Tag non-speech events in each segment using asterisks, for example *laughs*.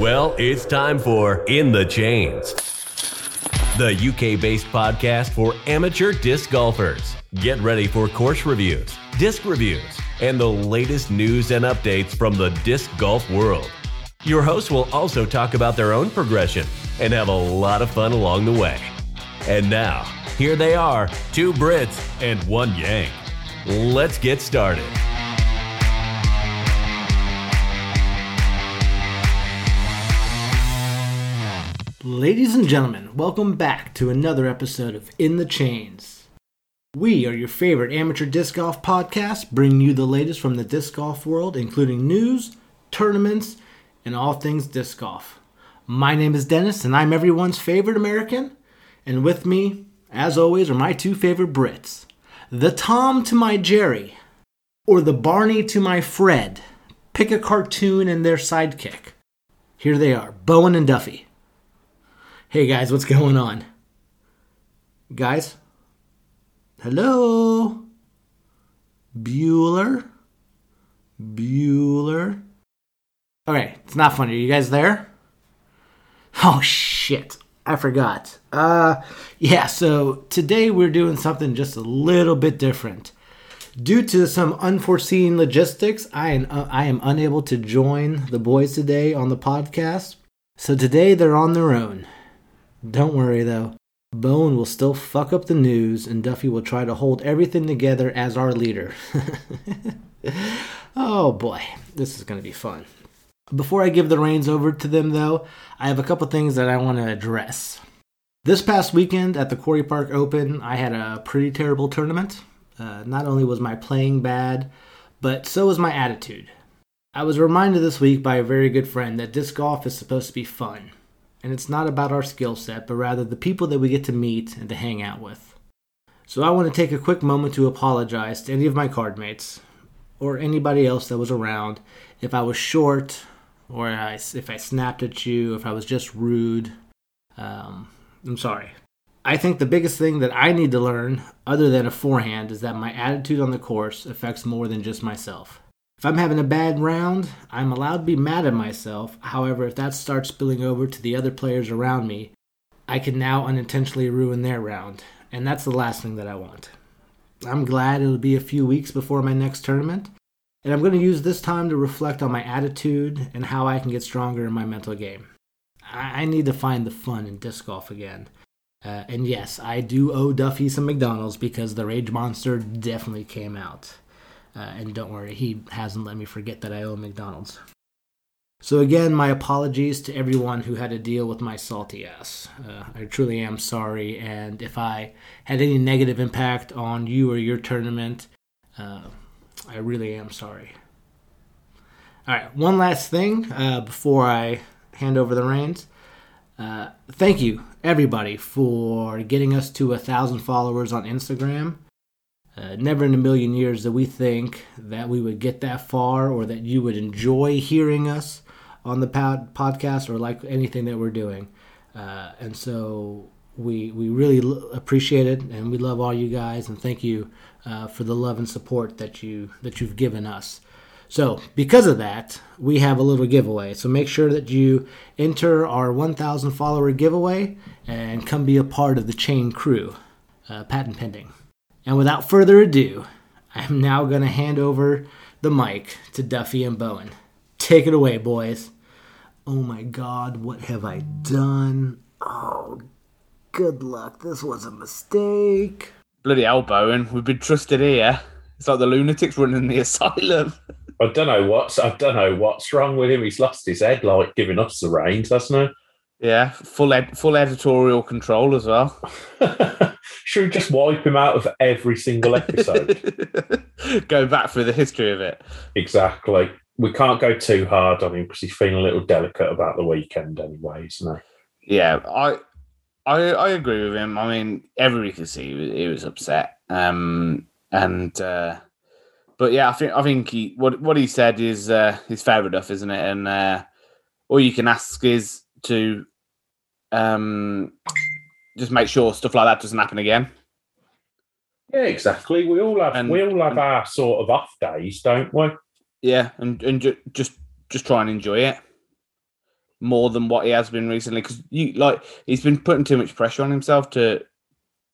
Well, it's time for In the Chains, the UK based podcast for amateur disc golfers. Get ready for course reviews, disc reviews, and the latest news and updates from the disc golf world. Your hosts will also talk about their own progression and have a lot of fun along the way. And now, here they are two Brits and one Yank. Let's get started. Ladies and gentlemen, welcome back to another episode of In the Chains. We are your favorite amateur disc golf podcast, bringing you the latest from the disc golf world, including news, tournaments, and all things disc golf. My name is Dennis, and I'm everyone's favorite American. And with me, as always, are my two favorite Brits the Tom to my Jerry, or the Barney to my Fred. Pick a cartoon and their sidekick. Here they are, Bowen and Duffy. Hey guys, what's going on? Guys? Hello? Bueller? Bueller? Okay, it's not funny. Are you guys there? Oh shit. I forgot. Uh yeah, so today we're doing something just a little bit different. Due to some unforeseen logistics, I am, uh, I am unable to join the boys today on the podcast. So today they're on their own. Don't worry though. Bowen will still fuck up the news, and Duffy will try to hold everything together as our leader. *laughs* oh boy, this is going to be fun. Before I give the reins over to them, though, I have a couple things that I want to address. This past weekend at the Quarry Park Open, I had a pretty terrible tournament. Uh, not only was my playing bad, but so was my attitude. I was reminded this week by a very good friend that disc golf is supposed to be fun and it's not about our skill set, but rather the people that we get to meet and to hang out with. So I want to take a quick moment to apologize to any of my card mates or anybody else that was around if I was short or if I snapped at you, if I was just rude. Um, I'm sorry. I think the biggest thing that I need to learn, other than a forehand, is that my attitude on the course affects more than just myself. If I'm having a bad round, I'm allowed to be mad at myself. However, if that starts spilling over to the other players around me, I can now unintentionally ruin their round. And that's the last thing that I want. I'm glad it'll be a few weeks before my next tournament. And I'm going to use this time to reflect on my attitude and how I can get stronger in my mental game. I need to find the fun in disc golf again. Uh, and yes, I do owe Duffy some McDonald's because the Rage Monster definitely came out. Uh, and don't worry, he hasn't let me forget that I owe McDonald's. So, again, my apologies to everyone who had to deal with my salty ass. Uh, I truly am sorry, and if I had any negative impact on you or your tournament, uh, I really am sorry. All right, one last thing uh, before I hand over the reins. Uh, thank you, everybody, for getting us to a thousand followers on Instagram. Uh, never in a million years did we think that we would get that far or that you would enjoy hearing us on the pod- podcast or like anything that we're doing. Uh, and so we we really l- appreciate it and we love all you guys and thank you uh, for the love and support that you that you've given us. So because of that, we have a little giveaway. So make sure that you enter our 1,000 follower giveaway and come be a part of the chain crew. Uh, patent pending. And without further ado, I'm now going to hand over the mic to Duffy and Bowen. Take it away, boys. Oh my god, what have I done? Oh, good luck. This was a mistake. Bloody hell, Bowen. We've been trusted here. It's like the lunatics running the asylum. I don't know what's I don't know what's wrong with him. He's lost his head, like giving us the reins, hasn't he? Yeah, full ed- full editorial control as well. *laughs* Should we just wipe him out of every single episode? *laughs* go back through the history of it. Exactly. We can't go too hard on him because he's feeling a little delicate about the weekend anyway, isn't he? Yeah, I I I agree with him. I mean, everybody could see he was, he was upset. Um and uh but yeah, I think I think he what what he said is uh is fair enough, isn't it? And uh all you can ask is to um just make sure stuff like that doesn't happen again. Yeah, exactly. We all have and, we all have and, our sort of off days, don't we? Yeah, and and ju- just just try and enjoy it. more than what he has been recently because you like he's been putting too much pressure on himself to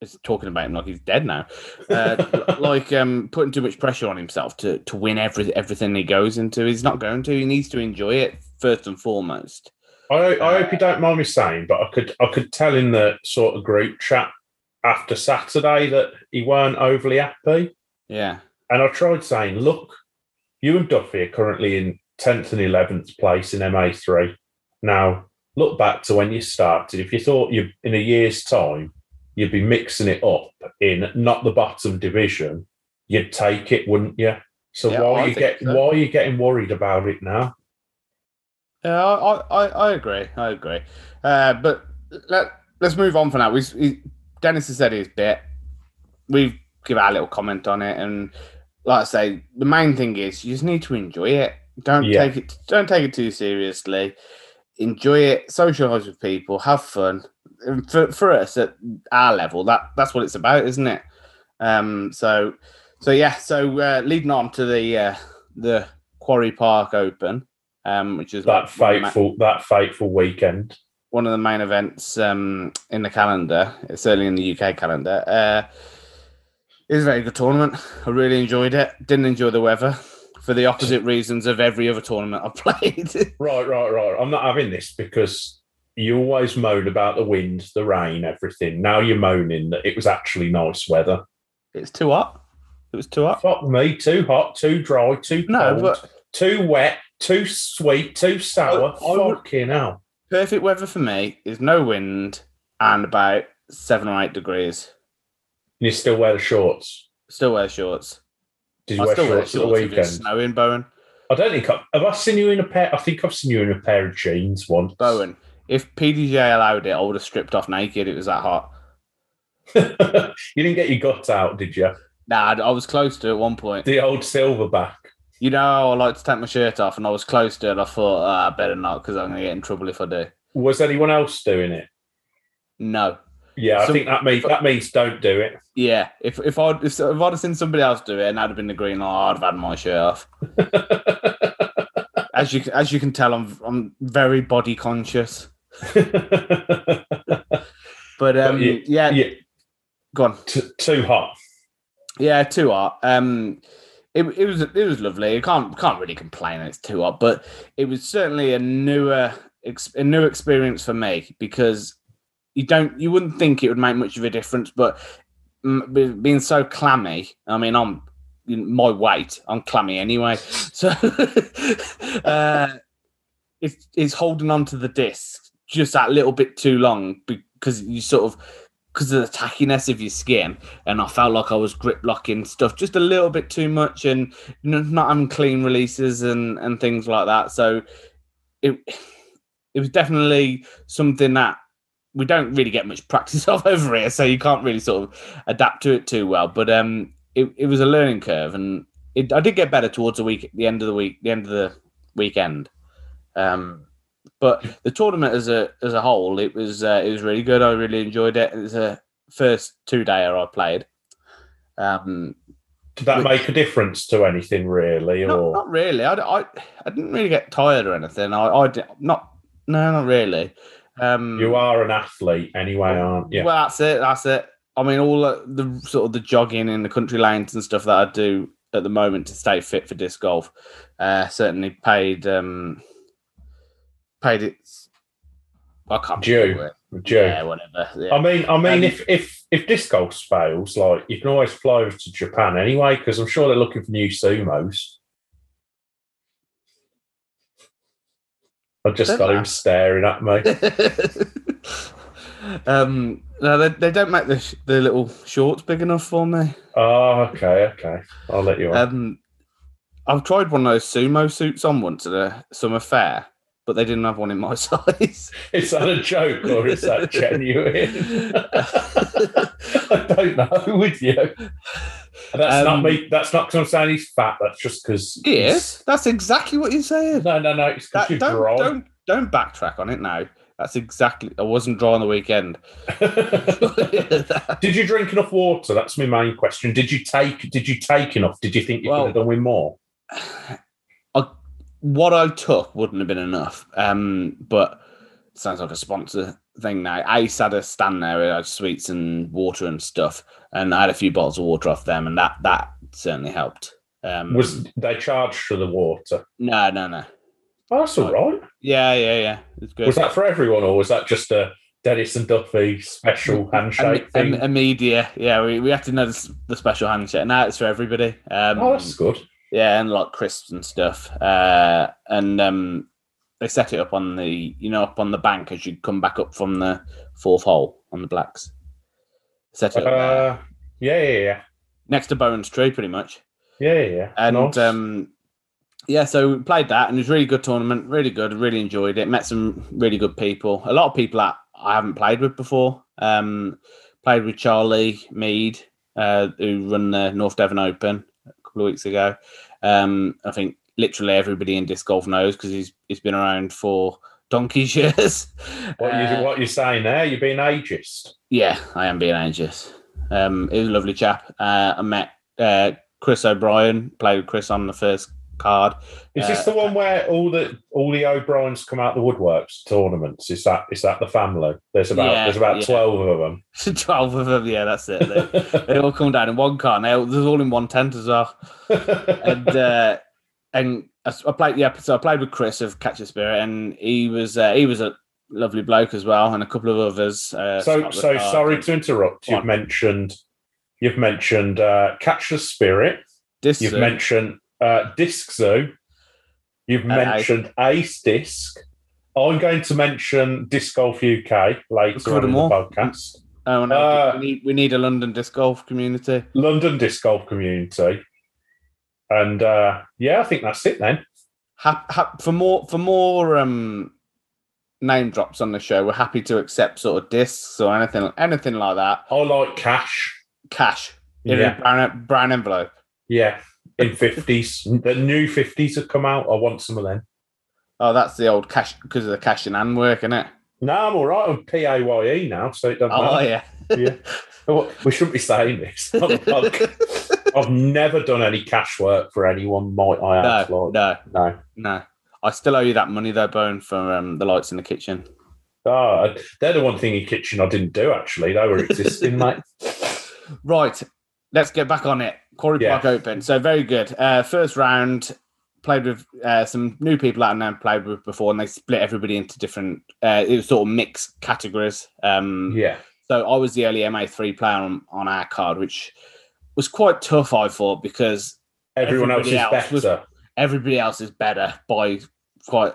it's talking about him like he's dead now uh, *laughs* like um putting too much pressure on himself to to win every everything he goes into he's not going to he needs to enjoy it first and foremost I, I uh, hope you don't mind me saying, but I could I could tell in the sort of group chat after Saturday that he weren't overly happy. yeah And I tried saying, look, you and Duffy are currently in 10th and 11th place in MA3. Now, look back to when you started. If you thought you in a year's time you'd be mixing it up in not the bottom division, you'd take it, wouldn't you? So Yeah, why are you get so. why are you getting worried about it now? Yeah, I, I, I agree. I agree. Uh, but let, let's move on for now. We, we, Dennis has said his bit. We've give our little comment on it, and like I say, the main thing is you just need to enjoy it. Don't Yeah. take it. Don't take it too seriously. Enjoy it. Socialize with people. Have fun. For for us at our level, that that's what it's about, isn't it? Um. So, so yeah. So uh, leading on to the uh, the Quarry Park Open, um, which is That like one ma- fateful that fateful weekend. one of the main events um, in the calendar, certainly in the UK calendar. Uh, it was a very good tournament. I really enjoyed it. Didn't enjoy the weather for the opposite reasons of every other tournament I've *laughs* played. Right, right, right. I'm not having this because you always moan about the wind, the rain, everything. Now you're moaning that it was actually nice weather. it's too hot. It was too hot. Fuck me, too hot, too dry, too No, cold, but too wet, too sweet, too sour. I- Fucking hell. perfect weather for me is no wind and about seven or eight degrees. You still wear the shorts. Still wear shorts. Did you I wear still wear shorts at the shorts weekend? snowing, Bowen. I don't think I, have I seen you in a pair. I think I've seen you in a pair of jeans once. Bowen. If PDJ allowed it, I would have stripped off naked. It was that hot. *laughs* you didn't get your guts out, did you? Nah, I was close to it at one point. The old silverback. You know, how I like to take my shirt off, and I was close to it. I thought, ah, I better not, because I'm going to get in trouble if I do. Was anyone else doing it? No, Yeah, I Some- think that means that means don't do it. yeah. If if I if, if I'd have seen somebody else do it, and that'd have been the green light, I'd have had my shirt off. *laughs* As you as you can tell, I'm I'm very body conscious. *laughs* But um, yeah, yeah, go on. t- too hot. Yeah, too hot. Um, it, it was it was lovely. You can't can't really complain. It's too hot, but it was certainly a newer a new experience for me because you don't you wouldn't think it would make much of a difference, but being so clammy. I mean, I'm my weight. I'm clammy anyway, *laughs* so *laughs* uh, it's it's holding on to the disc just that little bit too long because you sort of because of the tackiness of your skin, and I felt like I was grip locking stuff just a little bit too much, and not having clean releases and and things like that. So it it was definitely something that we don't really get much *laughs* practice of over here, so you can't really sort of adapt to it too well. But um, it it was a learning curve, and it, I did get better towards the week, the end of the week, the end of the weekend. Um, but the tournament as a as a whole, it was uh, it was really good. I really enjoyed it. It was a first two dayer I played. Um, Did that Which- make a difference to anything really? not, Or not really. I, I, I didn't really get tired or anything. I, I did, not no, not really. Um, you are an athlete anyway, aren't you? Well, that's it. That's it. I mean, all the, the sort of the jogging in the country lanes and stuff that I do at the moment to stay fit for disc golf uh, certainly paid um, paid its. I can't Due. remember it. Joe. Yeah, whatever. Yeah. I mean, I mean, Um, if if if disc golf fails, like you can always fly over to Japan anyway, because I'm sure they're looking for new sumos. I just got him staring at me. *laughs* um, no, they, they don't make the sh- the little shorts big enough for me. oh, okay, okay. I'll let you on. Um, I've tried one of those sumo suits on once at a summer fair, but they didn't have one in my *laughs* size. is that a joke or is that *laughs* genuine? I don't know. *laughs* Would you? That's not Um, me. That's not because I'm saying he's fat. That's just because. Yes, that's exactly what you're saying. No, no, no. It's because you're don't, dry. don't don't backtrack on it now. That's exactly. I wasn't dry on the weekend. Did you drink enough water? That's my main question. Did you take? Did you take enough? Did you think you Well- could have done with more? *sighs* what I took wouldn't have been enough. Um, but sounds like a sponsor thing now. I used to had a stand there with had sweets and water and stuff, and I had a few bottles of water off them, and that that certainly helped. Um, Was they charged for the water? no, no, no. Oh, that's all right. Yeah, yeah, yeah. It's good. Was that for everyone, or was that just a Dennis and Duffy special handshake a, thing? a, a media? Yeah, we, we had to know the, the special handshake. Now it's for everybody. Um, oh, that's good. Yeah, and like crisps and stuff. Uh, and um, they set it up on the you know up on the bank as you come back up from the fourth hole on the blacks. Set it up. Uh, yeah, yeah, yeah, next to Bowen's tree, pretty much. yeah, yeah. yeah. And Nice. um, yeah, so we played that, and it was a really good tournament. Really good. Really enjoyed it. Met some really good people. A lot of people that I haven't played with before. Um, played with Charlie Mead, uh, who run the North Devon Open couple of weeks ago. Um, I think literally everybody in disc golf knows because he's he's been around for donkey's *laughs* years. what you Uh, what you saying there? You're being ageist. yeah, I am being ageist. Um, he was a lovely chap. Uh, I met uh, Chris O'Brien. Played with Chris on the first card. Is this uh, the one where all the all the O'Briens come out the woodworks tournaments? Is that is that the family? There's about Yeah, there's about yeah. twelve of them. *laughs* Twelve of them. Yeah, that's it. They, they all come down in one car. Now they're all in one tent as well. *laughs* And uh, and I, I played. Yeah, so I played with Chris of Catch a Spirit, and he was uh, he was a lovely bloke as well, and a couple of others. Uh, so so sorry to interrupt. You've on. mentioned you've mentioned uh, Catch the Spirit. This You've uh, mentioned uh, Disc Zoo. You've Uh, mentioned Ace Disc. I'm going to mention Disc Golf UK later on in the all. podcast. Oh, no, uh, we need we need a London disc golf community. London Disc Golf Community. And uh, yeah, I think that's it then. Ha- ha- for more for more um name drops on the show, we're happy to accept sort of discs or anything anything like that. I like cash. Cash in Yeah. a brown, brown envelope. Yeah. In 50s. the new 50s have come out. I want some of them. Oh, that's the old cash because of the cash in hand work, isn't it? No, I'm all right. I'm PAYE now, so it doesn't Oh matter. yeah. yeah. *laughs* Well, We shouldn't be saying this. *laughs* I've, never done any cash work for anyone, might I add. no, like, no, no. no. I still owe you that money though, Bone, for um, the lights in the kitchen. Oh, they're the one thing in kitchen I didn't do, actually. They were existing, *laughs* mate. Right, let's get back on it. Quarry Yeah. Park Open. So very good. Uh, first round, played with uh, some new people that I've never played with before, and they split everybody into different. Uh, it was sort of mixed categories. Um, Yeah. So I was the only MA3 player on, on our card, which was quite tough, I thought, because Everyone else is else was- better. everybody else is better by quite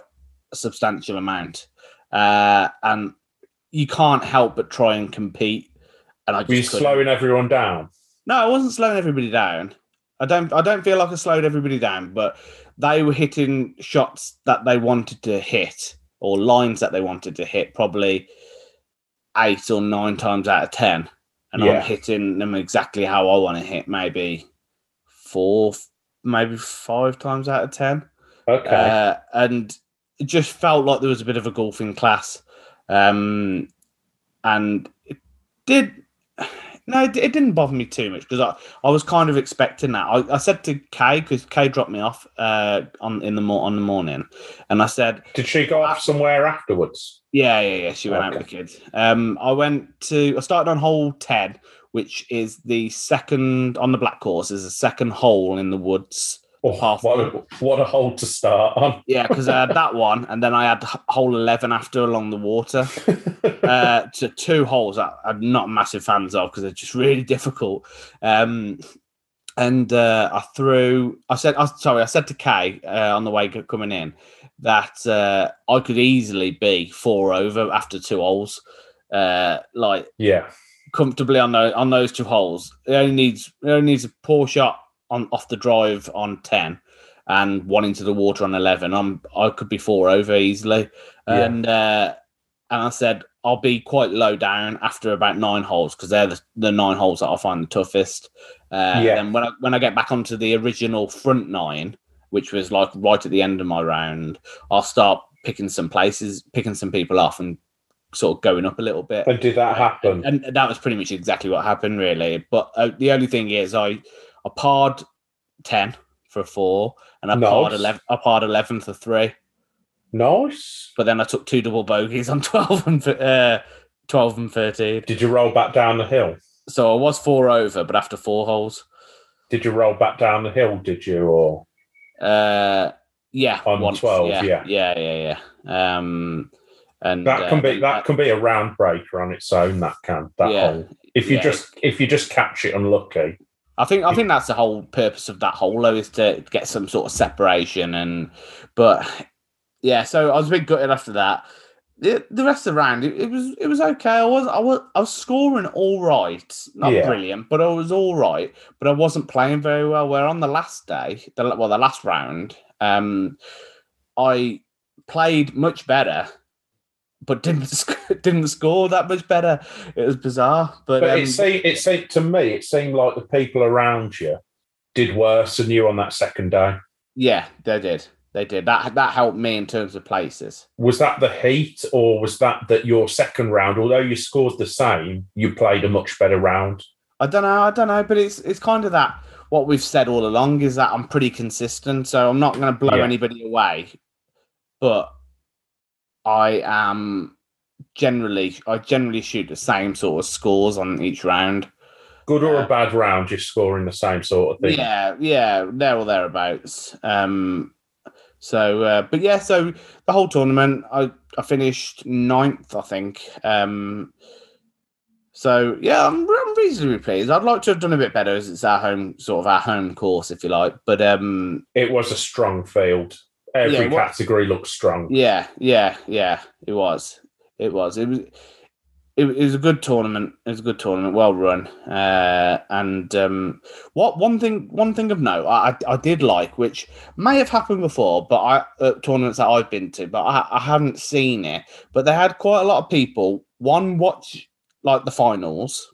a substantial amount. Uh, and you can't help but try and compete. And I just Were you couldn't. slowing everyone down? No, I wasn't slowing everybody down. I don't. I don't feel like I slowed everybody down, but they were hitting shots that they wanted to hit or lines that they wanted to hit, probably eight or nine times out of ten, and Yeah. I'm hitting them exactly how I want to hit, maybe four, maybe five times out of ten. Okay. Uh, and it just felt like there was a bit of a golfing class. Um, and it did, no, it, it didn't bother me too much because I, I was kind of expecting that. I, I said to Kay, because Kay dropped me off uh, on in the mo- on the morning, and I said, Did she go off somewhere afterwards? yeah, yeah, yeah. She went out with the kids. Um, I went to. I started on hole ten, which is the second on the black course. Is the second hole in the woods. Oh, Half what, a, what a hole to start on. Yeah, because I had that one, and then I had hole eleven after along the water. *laughs* uh, to two holes that I'm not massive fans of because they're just really difficult. Um, and uh, I threw. I said, I, sorry, I said to Kay uh, on the way coming in that uh, I could easily be four over after two holes, uh, like yeah. comfortably on those on those two holes. It only needs it only needs a poor shot on off the drive on ten. And one into the water on eleven. I'm I could be four over easily, Yeah. and uh, and I said I'll be quite low down after about nine holes because they're the, the nine holes that I find the toughest. Uh, Yeah. Then when I when I get back onto the original front nine, which was like right at the end of my round, I'll start picking some places, picking some people off, and sort of going up a little bit. And did that happen? And that was pretty much exactly what happened, really. But uh, the only thing is, I I parred ten for a four, and I Nice. parred eleven. I parred eleven for three. Nice. But then I took two double bogeys on *laughs* twelve and uh, twelve and thirteen. Did you roll back down the hill? So I was four over, but after four holes. Did you roll back down the hill? Did you or Uh, yeah, On 12, yeah, yeah. yeah, yeah, yeah. Um, and that can uh, be that can be a round breaker on its own. That can that Yeah. hole. If you Yeah. just if you just catch it unlucky, I think I think that's the whole purpose of that hole, though, is to get some sort of separation. And but yeah, so I was a bit gutted after that. The, the rest of the round, it, it was it was okay. I was I was I was scoring all right, not Yeah. brilliant, but I was all right. But I wasn't playing very well. Where on the last day, the well, the last round, um, I played much better, but didn't *laughs* didn't score that much better. It was bizarre, but, but um, it seemed it seemed to me it seemed like the people around you did worse than you on that second day. Yeah, they did. They did. That that helped me in terms of places. Was that the heat, or was that that your second round, although you scored the same, you played a much better round? I don't know. I don't know, but it's it's kind of that what we've said all along is that I'm pretty consistent, so I'm not going to blow Yeah. anybody away. But I am generally I generally shoot the same sort of scores on each round. Good or Yeah. a bad round, you're scoring the same sort of thing. Yeah, yeah, there or thereabouts. Um, so, uh, but yeah, so the whole tournament, I I finished ninth, I think. Um, so yeah, I'm, I'm reasonably pleased. I'd like to have done a bit better as it's our home sort of our home course, if you like. But um, It was a strong field. Every Yeah, category looked strong. yeah, yeah, yeah, it was, it was, it was. It, it was a good tournament. It was a good tournament, well run. Uh, and um, what one thing, one thing of note, I, I I did like, which may have happened before, but I uh, tournaments that I've been to, but I, I haven't seen it. But they had quite a lot of people. One watch like the finals,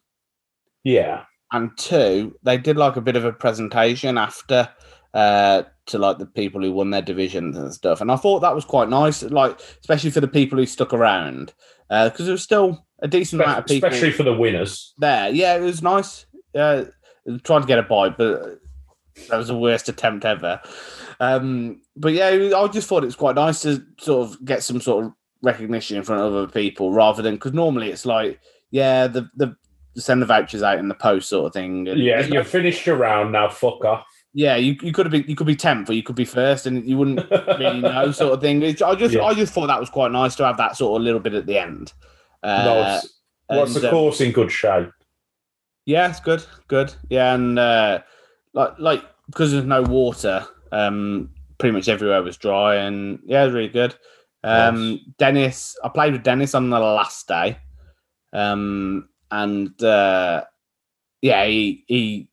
Yeah. and two, they did like a bit of a presentation after uh, to like the people who won their divisions and stuff. And I thought that was quite nice, like especially for the people who stuck around, because there was still a decent amount of people Especially for the winners. there. Yeah, it was nice. Yeah, tried to get a bite, but that was the worst attempt ever. Um, but yeah, I just thought it was quite nice to sort of get some sort of recognition in front of other people rather than because normally it's like, yeah, the the send the vouchers out in the post sort of thing. and Yeah, you finished your round, now fuck off. Yeah, you, you could have been you could be tenth or you could be first, and you wouldn't really *laughs* know sort of thing. It's- I just Yeah. I just thought that was quite nice to have that sort of little bit at the end. Uh, Nice. What's the um, course in good shape? Yeah, it's good, good. Yeah, and uh, like like because there's no water, um, pretty much everywhere was dry, and yeah, it was really good. Um, Nice. Dennis, I played with Dennis on the last day, um, and uh, yeah, he he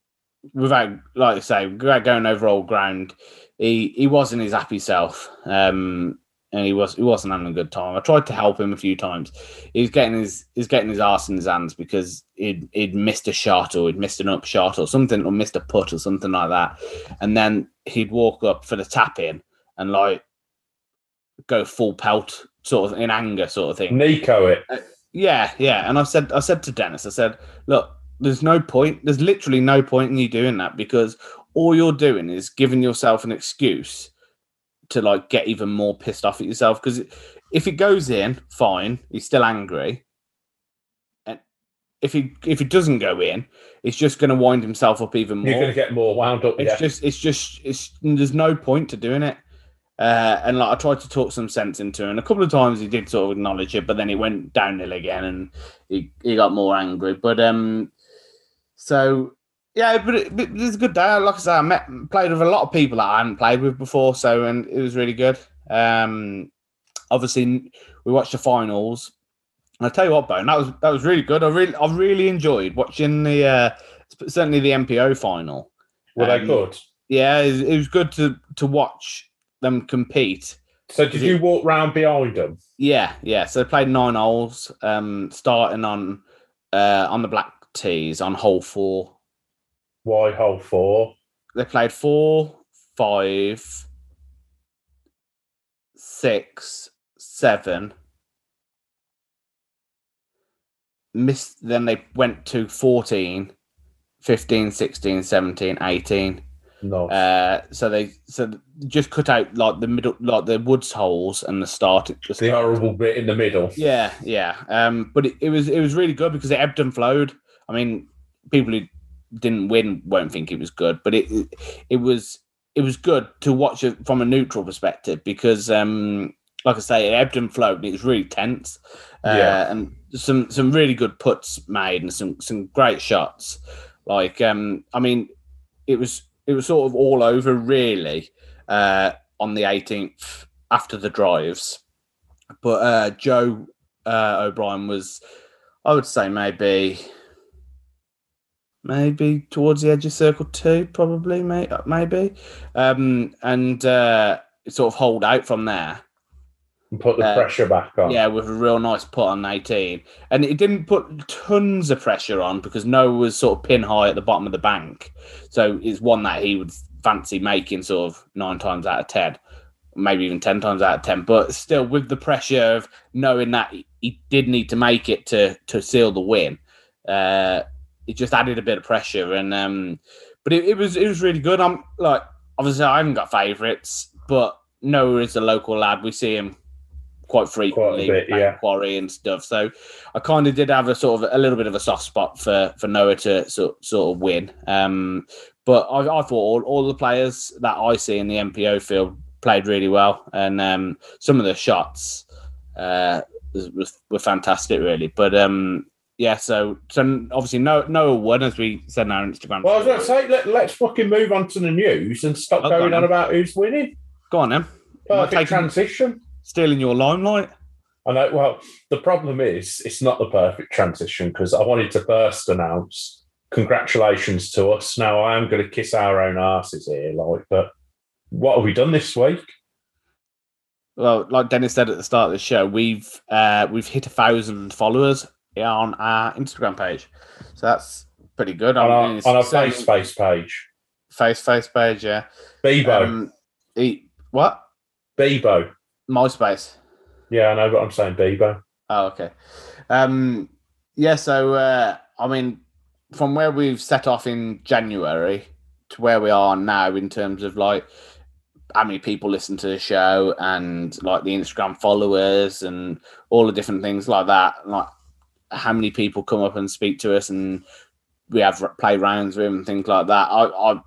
without like I say, without going over old ground, he he wasn't his happy self. Um, and he was he wasn't having a good time. I tried to help him a few times. He was getting his he's getting his arse in his hands because he'd he'd missed a shot or he'd missed an up shot or something or missed a putt or something like that. And then he'd walk up for the tap in and like go full pelt sort of in anger sort of thing. Nico it. Yeah, yeah. And I said, I said to Dennis, I said, look, there's no point. There's literally no point in you doing that because all you're doing is giving yourself an excuse to like get even more pissed off at yourself. Because if it goes in, fine, he's still angry. And if he if it doesn't go in, it's just going to wind himself up even more. You're going to get more wound up. It's Yeah. just, it's just, it's there's no point to doing it. Uh, and like I tried to talk some sense into him, and a couple of times he did sort of acknowledge it, but then he went downhill again, and he, he got more angry. But um, so yeah, but it, was a good day. Like I said, I met played with a lot of people that I hadn't played with before, so and it was really good. Um, obviously we watched the finals, and I tell you what, Bone, that was that was really good. I really I really enjoyed watching the uh, certainly the MPO final. Were they um, good? Yeah, it, it was good to to watch them compete. So did you walk round behind them? Yeah, yeah. So they played nine holes, um, starting on uh, on the black tees on hole four. Why hole four? They played four, five, six, seven. Missed. Then they went to 14, 15, 16, 17, 18. Nice. Uh, so they so just cut out like the middle, like the woods holes and the start. The, the horrible bit in the middle. Yeah, yeah. Um, but it, it was it was really good because it ebbed and flowed. I mean, people who didn't win won't think it was good, but it it, was it was good to watch it from a neutral perspective because, um, like I say, it ebbed and flowed. And it was really tense, uh, Yeah. and some some really good puts made and some some great shots. Like, um, I mean, it was it was sort of all over really uh, on the 18th after the drives, but uh, Joe uh, O'Brien was, I would say maybe. Maybe towards the edge of circle two, probably, may, maybe, um, and uh, sort of hold out from there. And put the Uh, pressure back on. Yeah, with a real nice put on 18. And it didn't put tons of pressure on because Noah was sort of pin high at the bottom of the bank. So it's one that he would fancy making sort of nine times out of 10, maybe even 10 times out of 10. But still, with the pressure of knowing that he- he did need to make it to, to seal the win, uh, it just added a bit of pressure. And, um, but it, it was, it was really good. I'm like, obviously, I haven't got favourites, but Noah is a local lad. We see him quite frequently bit, yeah. quarry and stuff. So I kind of did have a sort of a little bit of a soft spot for for Noah to sort sort of win. Um, but I, I thought all, all the players that I see in the MPO field played really well, and um, some of the shots uh, was, was, were fantastic, really. But um, yeah, so so obviously no no one as we said in our Instagram. Well, I was going to say, let, let's fucking move on to the news and stop Oh, going on on about who's winning. Go on, then. Perfect transition. Stealing your limelight. I know. Well, the problem is, it's not the perfect transition because I wanted to first announce congratulations to us. Now I am going to kiss our own asses here, like, but what have we done this week? well, like Dennis said at the start of the show, we've uh, we've hit a thousand followers on our Instagram page, so that's pretty good. On our, on our face face page, face face page, yeah. Bebo, Um, what Bebo. MySpace? Yeah, I know, but I'm saying Bebo. Oh, okay. Um, yeah, so uh, I mean, from where we've set off in January to where we are now in terms of like how many people listen to the show and like the Instagram followers and all the different things like that, like how many people come up and speak to us and we have play rounds with them and things like that. I, I'm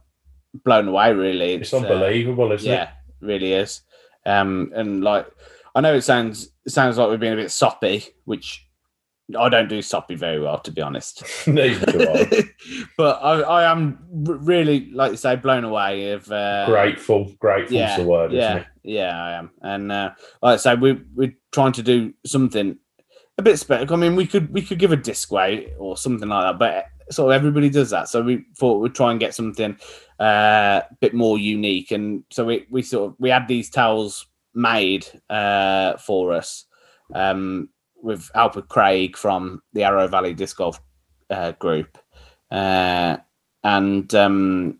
blown away, really. It's uh, unbelievable, isn't yeah, really is. Um, and like, I know it sounds it sounds like we're being a bit soppy, which I don't do soppy very well, to be honest. *laughs* it? *laughs* But I, I am really, like you say, blown away of uh, Grateful, grateful's Yeah, the word, yeah, isn't it? yeah, I am. And uh, like I say, we we're trying to do something a bit special. I mean, we could we could give a disc away or something like that, but sort of everybody does that. So we thought we'd try and get something uh, a bit more unique, and so we we sort of we had these towels made uh, for us um, with with Craig from the Arrow Valley Disc Golf uh, group, uh, and um,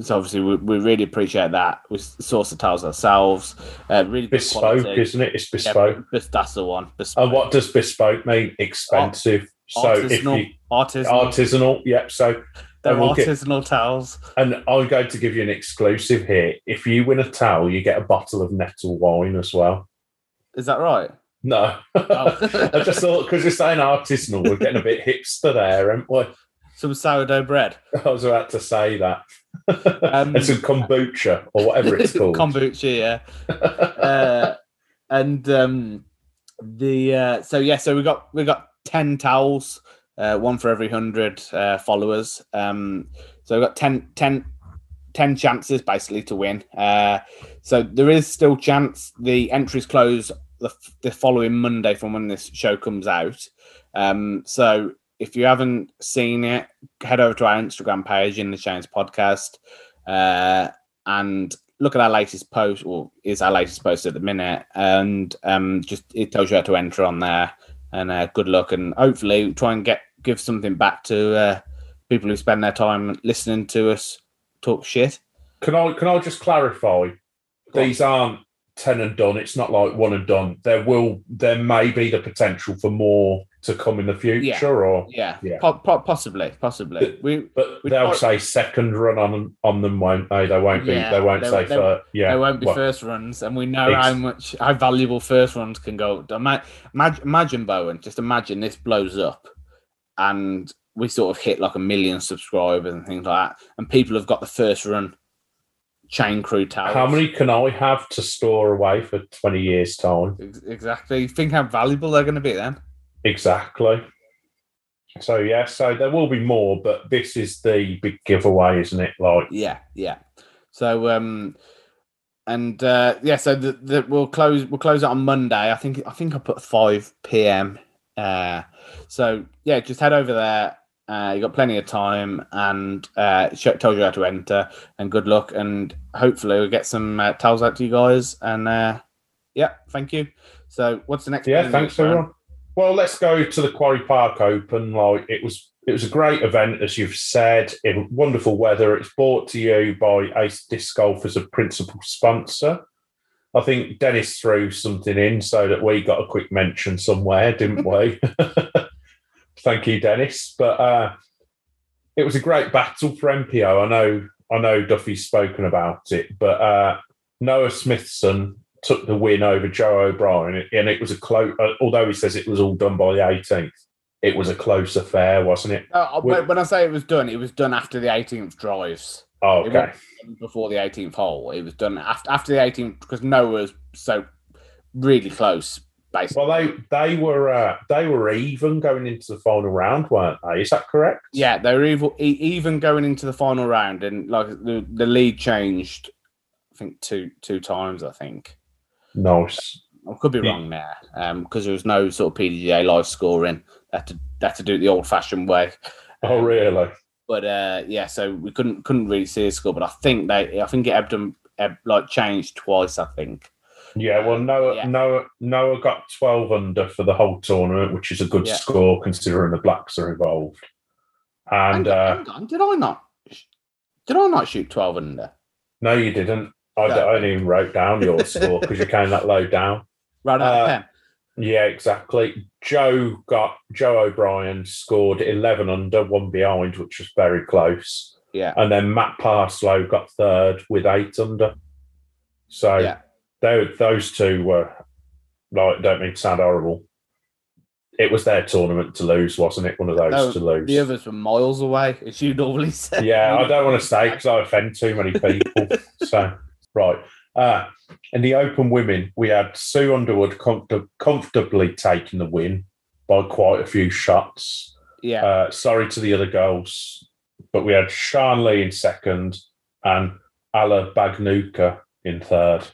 so obviously we, we really appreciate that. We source the towels ourselves. Uh, really Bespoke, isn't it? It's bespoke. bes- that's the one. Bespoke. And what does bespoke mean? Expensive. so if artisanal, you artisanal, artisanal, yep. So they're we'll get- artisanal towels. And I'm going to give you an exclusive here. If you win a towel, you get a bottle of nettle wine as well. Is that right? No, Oh. *laughs* I just thought because you're saying artisanal, we're getting a bit hipster there, and what Some sourdough bread, *laughs* I was about to say that. Um, and some kombucha or whatever it's *laughs* called. kombucha, yeah. uh, and um, the uh, so yeah, so we got we got ten towels, uh, one for every hundred uh, followers. Um, so we got 10, 10, 10 chances basically to win. Uh, so there is still chance. The entries close the, the following Monday from when this show comes out. Um, so if you haven't seen it, head over to our Instagram page in the Chains podcast uh, and look at our latest post, or is our latest post at the minute, and um, just it tells you how to enter on there. And uh, good luck, and hopefully try and get give something back to uh, people who spend their time listening to us talk shit. Can I can I just clarify? These aren't ten and done. It's not like one and done. There will, there may be the potential for more to come in the future, Yeah. or Yeah, Yeah. Po- po- possibly, possibly. We but they'll say second run on on them, won't they? They won't be. Yeah, they won't they- say they- third. Yeah, there won't be first runs, and we know how much how valuable first runs can go. Ima- imag- Imagine Bowen, just imagine this blows up, and we sort of hit like a million subscribers and things like that, and people have got the first run chain crew towels. How many can I have to store away for twenty years' time? Exactly. Think how valuable they're going to be then. Exactly. So yeah, so there will be more, but this is the big giveaway, isn't it? Like, Yeah, yeah. So um, and uh, yeah, so the, the, we'll close we'll close it on Monday. I think I think I put five p.m. Uh, so yeah, just head over there. Uh, you got plenty of time, and uh, told you how to enter. And good luck, and hopefully we'll get some uh, towels out to you guys. And uh, yeah, thank you. So what's the next? yeah, thanks everyone. Well, let's go to the Quarry Park Open. Like it was, it was a great event, as you've said, in wonderful weather. It's brought to you by Ace Disc Golf as a principal sponsor. I think Dennis threw something in so that we got a quick mention somewhere, didn't we? *laughs* *laughs* Thank you, Dennis. But uh, it was a great battle for MPO. I know, I know Duffy's spoken about it, but uh, Noah Smithson took the win over Joe O'Brien, and it was a close. Uh, although he says it was all done by the 18th, it was a close affair, wasn't it? Uh, when when I say it was done, it was done after the 18th drives. Oh, okay. before the 18th hole. It was done after after the 18th because Noah was so really close, basically. Well, they they were uh, they were even going into the final round, weren't they? Is that correct? yeah, they were even, even going into the final round, and like the, the lead changed. I think two two times. I think Nice. I could be Yeah. wrong there, um, because there was no sort of PDGA live scoring. They had to they had to do it the old fashioned way. Oh, really? But uh, yeah, so we couldn't couldn't really see the score. But I think they, I think it ebbed and ebb, like changed twice. I think. Yeah. Well, Noah Yeah. Noah Noah got twelve under for the whole tournament, which is a good Yeah. score considering the blacks are involved. And hang, uh, hang on, did I not? Did I not shoot twelve under? no, you didn't. I, No. I only even wrote down your *laughs* score because you came that low down. Right out Uh, of pen. Yeah, exactly. Joe got Joe O'Brien scored eleven under, one behind, which was very close. Yeah. And then Matt Parslow got third with eight under. So Yeah. tho- those two were like don't mean to sound horrible. It was their tournament to lose, wasn't it? One of those No, to lose. The others were miles away, as you normally say. yeah, I don't want to say because I offend too many people. *laughs* so right. Uh, in the open women, we had Sue Underwood comfort- comfortably taking the win by quite a few shots. Yeah. Uh, sorry to the other girls, but we had Sean Lee in second and Ala Bagnuka in third.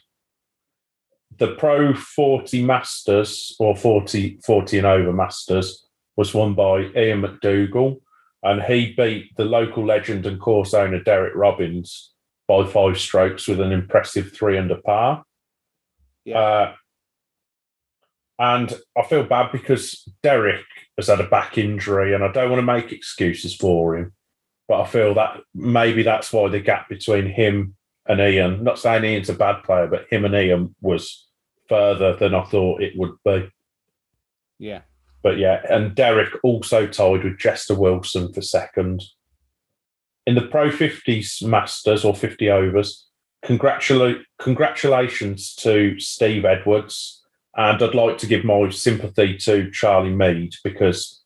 The Pro 40 Masters or 40, 40 and over Masters was won by Ian McDougall, and he beat the local legend and course owner Derek Robbins by five strokes with an impressive three under par. Yeah. Uh, and I feel bad because Derek has had a back injury, and I don't want to make excuses for him, but I feel that maybe that's why the gap between him and Ian, not saying Ian's a bad player, but him and Ian was further than I thought it would be. yeah. But yeah, and Derek also tied with Jester Wilson for second. In the Pro 50s Masters or 50 overs, congratulate, congratulations to Steve Edwards. And I'd like to give my sympathy to Charlie Mead because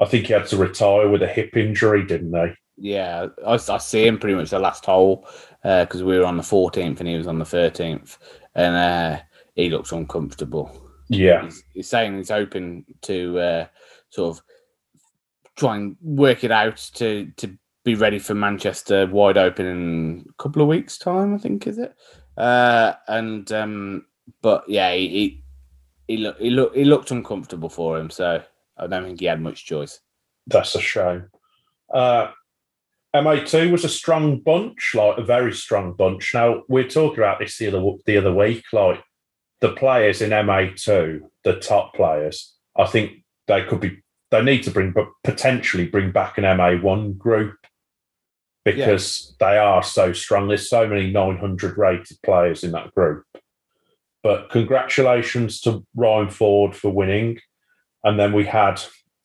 I think he had to retire with a hip injury, didn't he? Yeah. I, I see him pretty much the last hole because we were on the 14th and he was on the 13th. And uh, he looks uncomfortable. Yeah. He's, he's saying he's open to uh, sort of try and work it out to, to be ready for Manchester wide open in a couple of weeks' time, I think, is it? Uh, and um, but yeah, he he, looked he looked he looked uncomfortable for him, so I don't think he had much choice. That's a shame. Uh, MA2 was a strong bunch, like a very strong bunch. Now we're talking about this the other the other week, like the players in MA2, the top players. I think they could be. They need to bring, but potentially bring back an MA1 group because they are so strong. There's so many 900 rated players in that group. But congratulations to Ryan Ford for winning. And then we had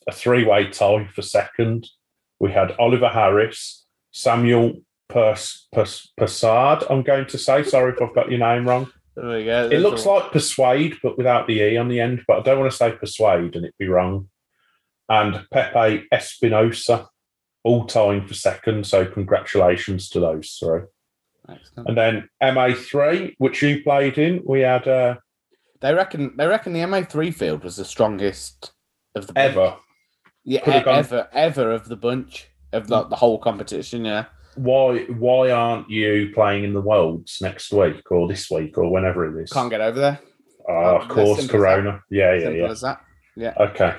a three way tie for second. We had Oliver Harris, Samuel Pers- Pers- Persard, I'm going to say. Sorry if I've got your name wrong. There we go. It looks like persuade, but without the E on the end. But I don't want to say persuade and it be wrong. And Pepe Espinosa, all time for second. So congratulations to those three. Excellent. And then MA3, which you played in, we had uh, They reckon they reckon the MA3 field was the strongest of the bunch. ever. Yeah, e- ever, ever of the bunch of the, the whole competition. Yeah, Why why aren't you playing in the Worlds next week or this week or whenever it is? can't get over there. Oh, of course. Corona. Yeah, yeah, Simple yeah. as that. Yeah. Okay.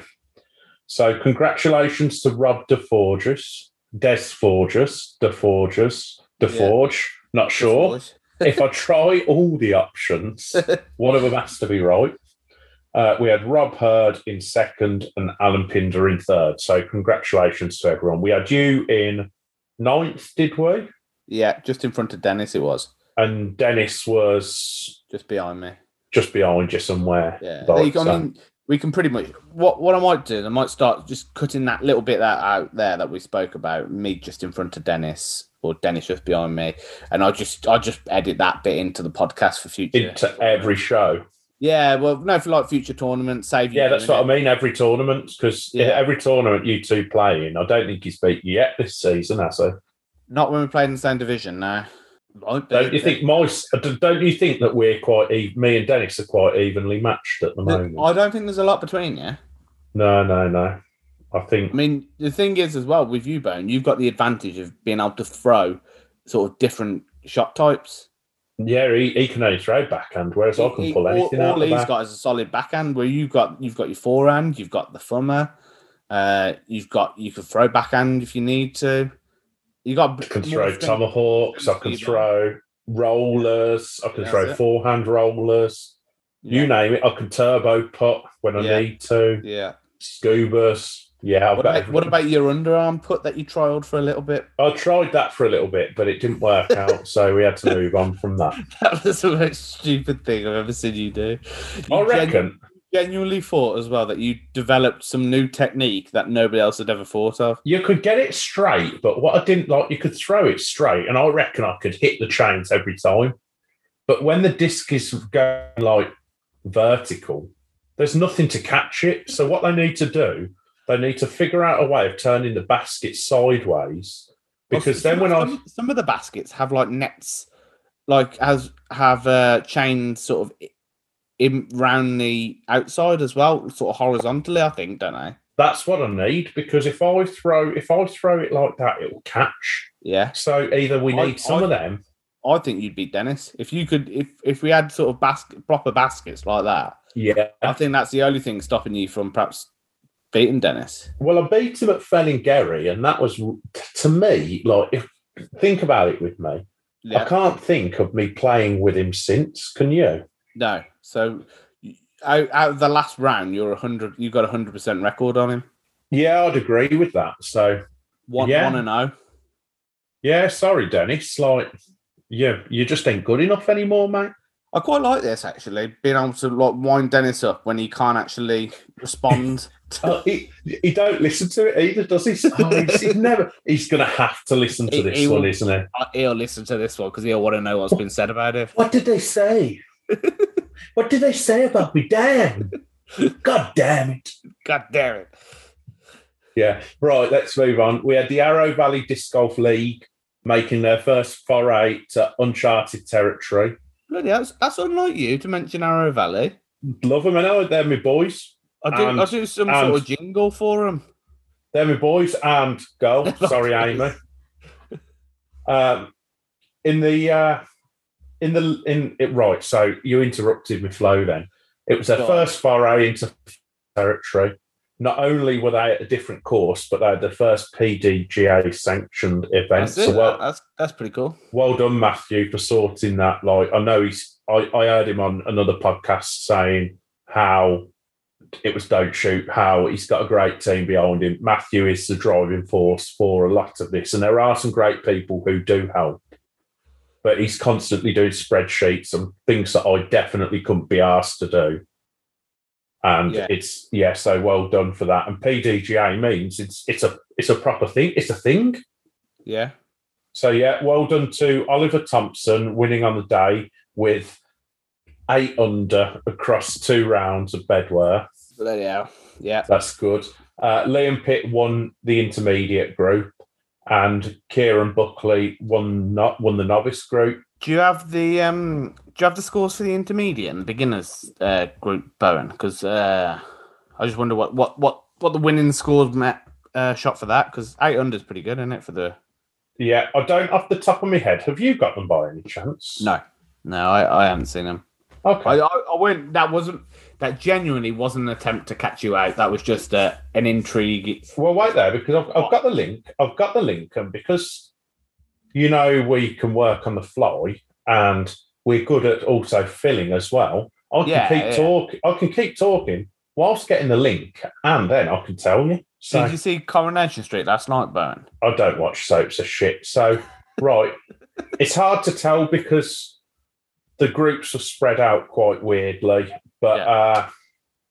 So congratulations to Rob DeForges, Des Forges, DeForges, DeForge. Not sure. *laughs* if I try all the options, *laughs* one of them has to be right. Uh, we had Rob Hurd in second and Alan Pinder in third. So congratulations to everyone. We had you in ninth, did we? yeah, just in front of Dennis, it was And Dennis was just behind me. just behind you somewhere. Yeah, Like there you go. so. I mean, we can pretty much what what I might do. I might start just cutting that little bit that out there that we spoke about. Me just in front of Dennis, or Dennis just behind me, and I just I just edit that bit into the podcast for future. into every show. Yeah, well, no, for like future tournaments, save. Yeah, that's what I mean. Every tournament, because Yeah. every tournament you two play in, I don't think he's beat you yet this season, has he? Not when we played in the same division. No. Don't you think my? Don't you think that we're quite? e- Me and Dennis are quite evenly matched at the moment. I don't think there's a lot between you. No, no, no. I think I mean, the thing is, as well, with you, Bone, you've got the advantage of being able to throw sort of different shot types. yeah, he, he can only throw backhand, whereas I can pull all, anything all out the he's back. got is a solid backhand. Where you've got you've got your forehand, you've got the thumber, uh, you've got you can throw backhand if you need to. You got I can throw tomahawks. I can throw rollers. I can That's throw it. forehand rollers. Yeah. You name it. I can turbo putt when I Yeah. need to. Yeah. Scoobers. Yeah, What about, what about your underarm put that you trialed for a little bit? I tried that for a little bit, but it didn't work *laughs* out, so we had to move on from that. That was the most stupid thing I've ever seen you do. You I reckon. Genuinely thought as well that you developed some new technique that nobody else had ever thought of. You could get it straight, but what I didn't like, you could throw it straight, and I reckon I could hit the chains every time. But when the disc is going like vertical, there's nothing to catch it. So what they need to do, they need to figure out a way of turning the basket sideways. Because Well, then when I some, some of the baskets have like nets, like as have uh, chains sort of in round the outside as well, sort of horizontally. I think, don't I? that's what I need, because if I throw if I throw it like that, it will catch. Yeah, So either we I- need some I- of them. I think you'd beat Dennis if you could. If if we had sort of basket proper baskets like that, Yeah. I think that's the only thing stopping you from perhaps beating Dennis. Well, I beat him at Fellingerry, and that was to me like if think about it with me. I can't think of me playing with him since. Can you? No. So out, out of the last round, you're hundred. You got a hundred percent record on him. Yeah, I'd agree with that. So One Yeah. one and oh. zero. yeah, sorry, Dennis. Like, yeah, you just ain't good enough anymore, mate. I quite like this actually, being able to like wind Dennis up when he can't actually respond. Oh, *laughs* *laughs* he, he don't listen to it either, does he? *laughs* Oh, he's, he's never. He's gonna have to listen to He- this he one, will- isn't he? Uh, he'll listen to this one because he'll want to know what's been said about it. What did they say? *laughs* what did they say about me? Damn! God damn it! God damn it! Yeah, right. Let's move on. We had the Arrow Valley Disc Golf League making their first foray to uncharted territory. Bloody, that's, that's unlike you to mention Arrow Valley. Love them, I know. They're my boys. I do, And- I do some sort of jingle for them. They're my boys and go. *laughs* Sorry, Amy. Um, in the uh, in the in it right. So you interrupted me flow. Then it was their first foray into territory. Not only were they at a different course, but they had the first PDGA sanctioned event. That's. So well, that's that's pretty cool. well done, Matthew, for sorting that. Like, I know he's. I, I heard him on another podcast saying how it was don't shoot. How he's got a great team behind him. Matthew is the driving force for a lot of this, and there are some great people who do help. But he's constantly doing spreadsheets and things that I definitely couldn't be asked to do. And Yeah. it's yeah, so well done for that. And PDGA means it's it's a it's a proper thing. It's a thing. Yeah. So yeah, well done to Oliver Thompson winning on the day with eight under across two rounds of Bedworth. Bloody hell. Yeah. That's good. Uh, Liam Pitt won the intermediate group, and Kieran Buckley won not won the novice group. Do you have the um? Do you have the scores for the intermediate and the beginners uh, group, Bowen? Because uh, I just wonder what what what what the winning scores met uh, shot for that. Because eight under is pretty good, isn't it? For the Yeah, I don't off the top of my head. Have you got them by any chance? no, no, I, I haven't seen them. Okay. I, I I went. That wasn't. That genuinely wasn't an attempt to catch you out. That was just uh, an intrigue. Well, wait there because I've, I've got the link. I've got the link, and because you know we can work on the fly, and we're good at also filling as well. I can Yeah, keep yeah. talking. I can keep talking whilst getting the link, and then I can tell you. So Did you see Coronation Street last night, Bowen? I don't watch soaps of shit. So *laughs* right, it's hard to tell because the groups were spread out quite weirdly. But Yeah. uh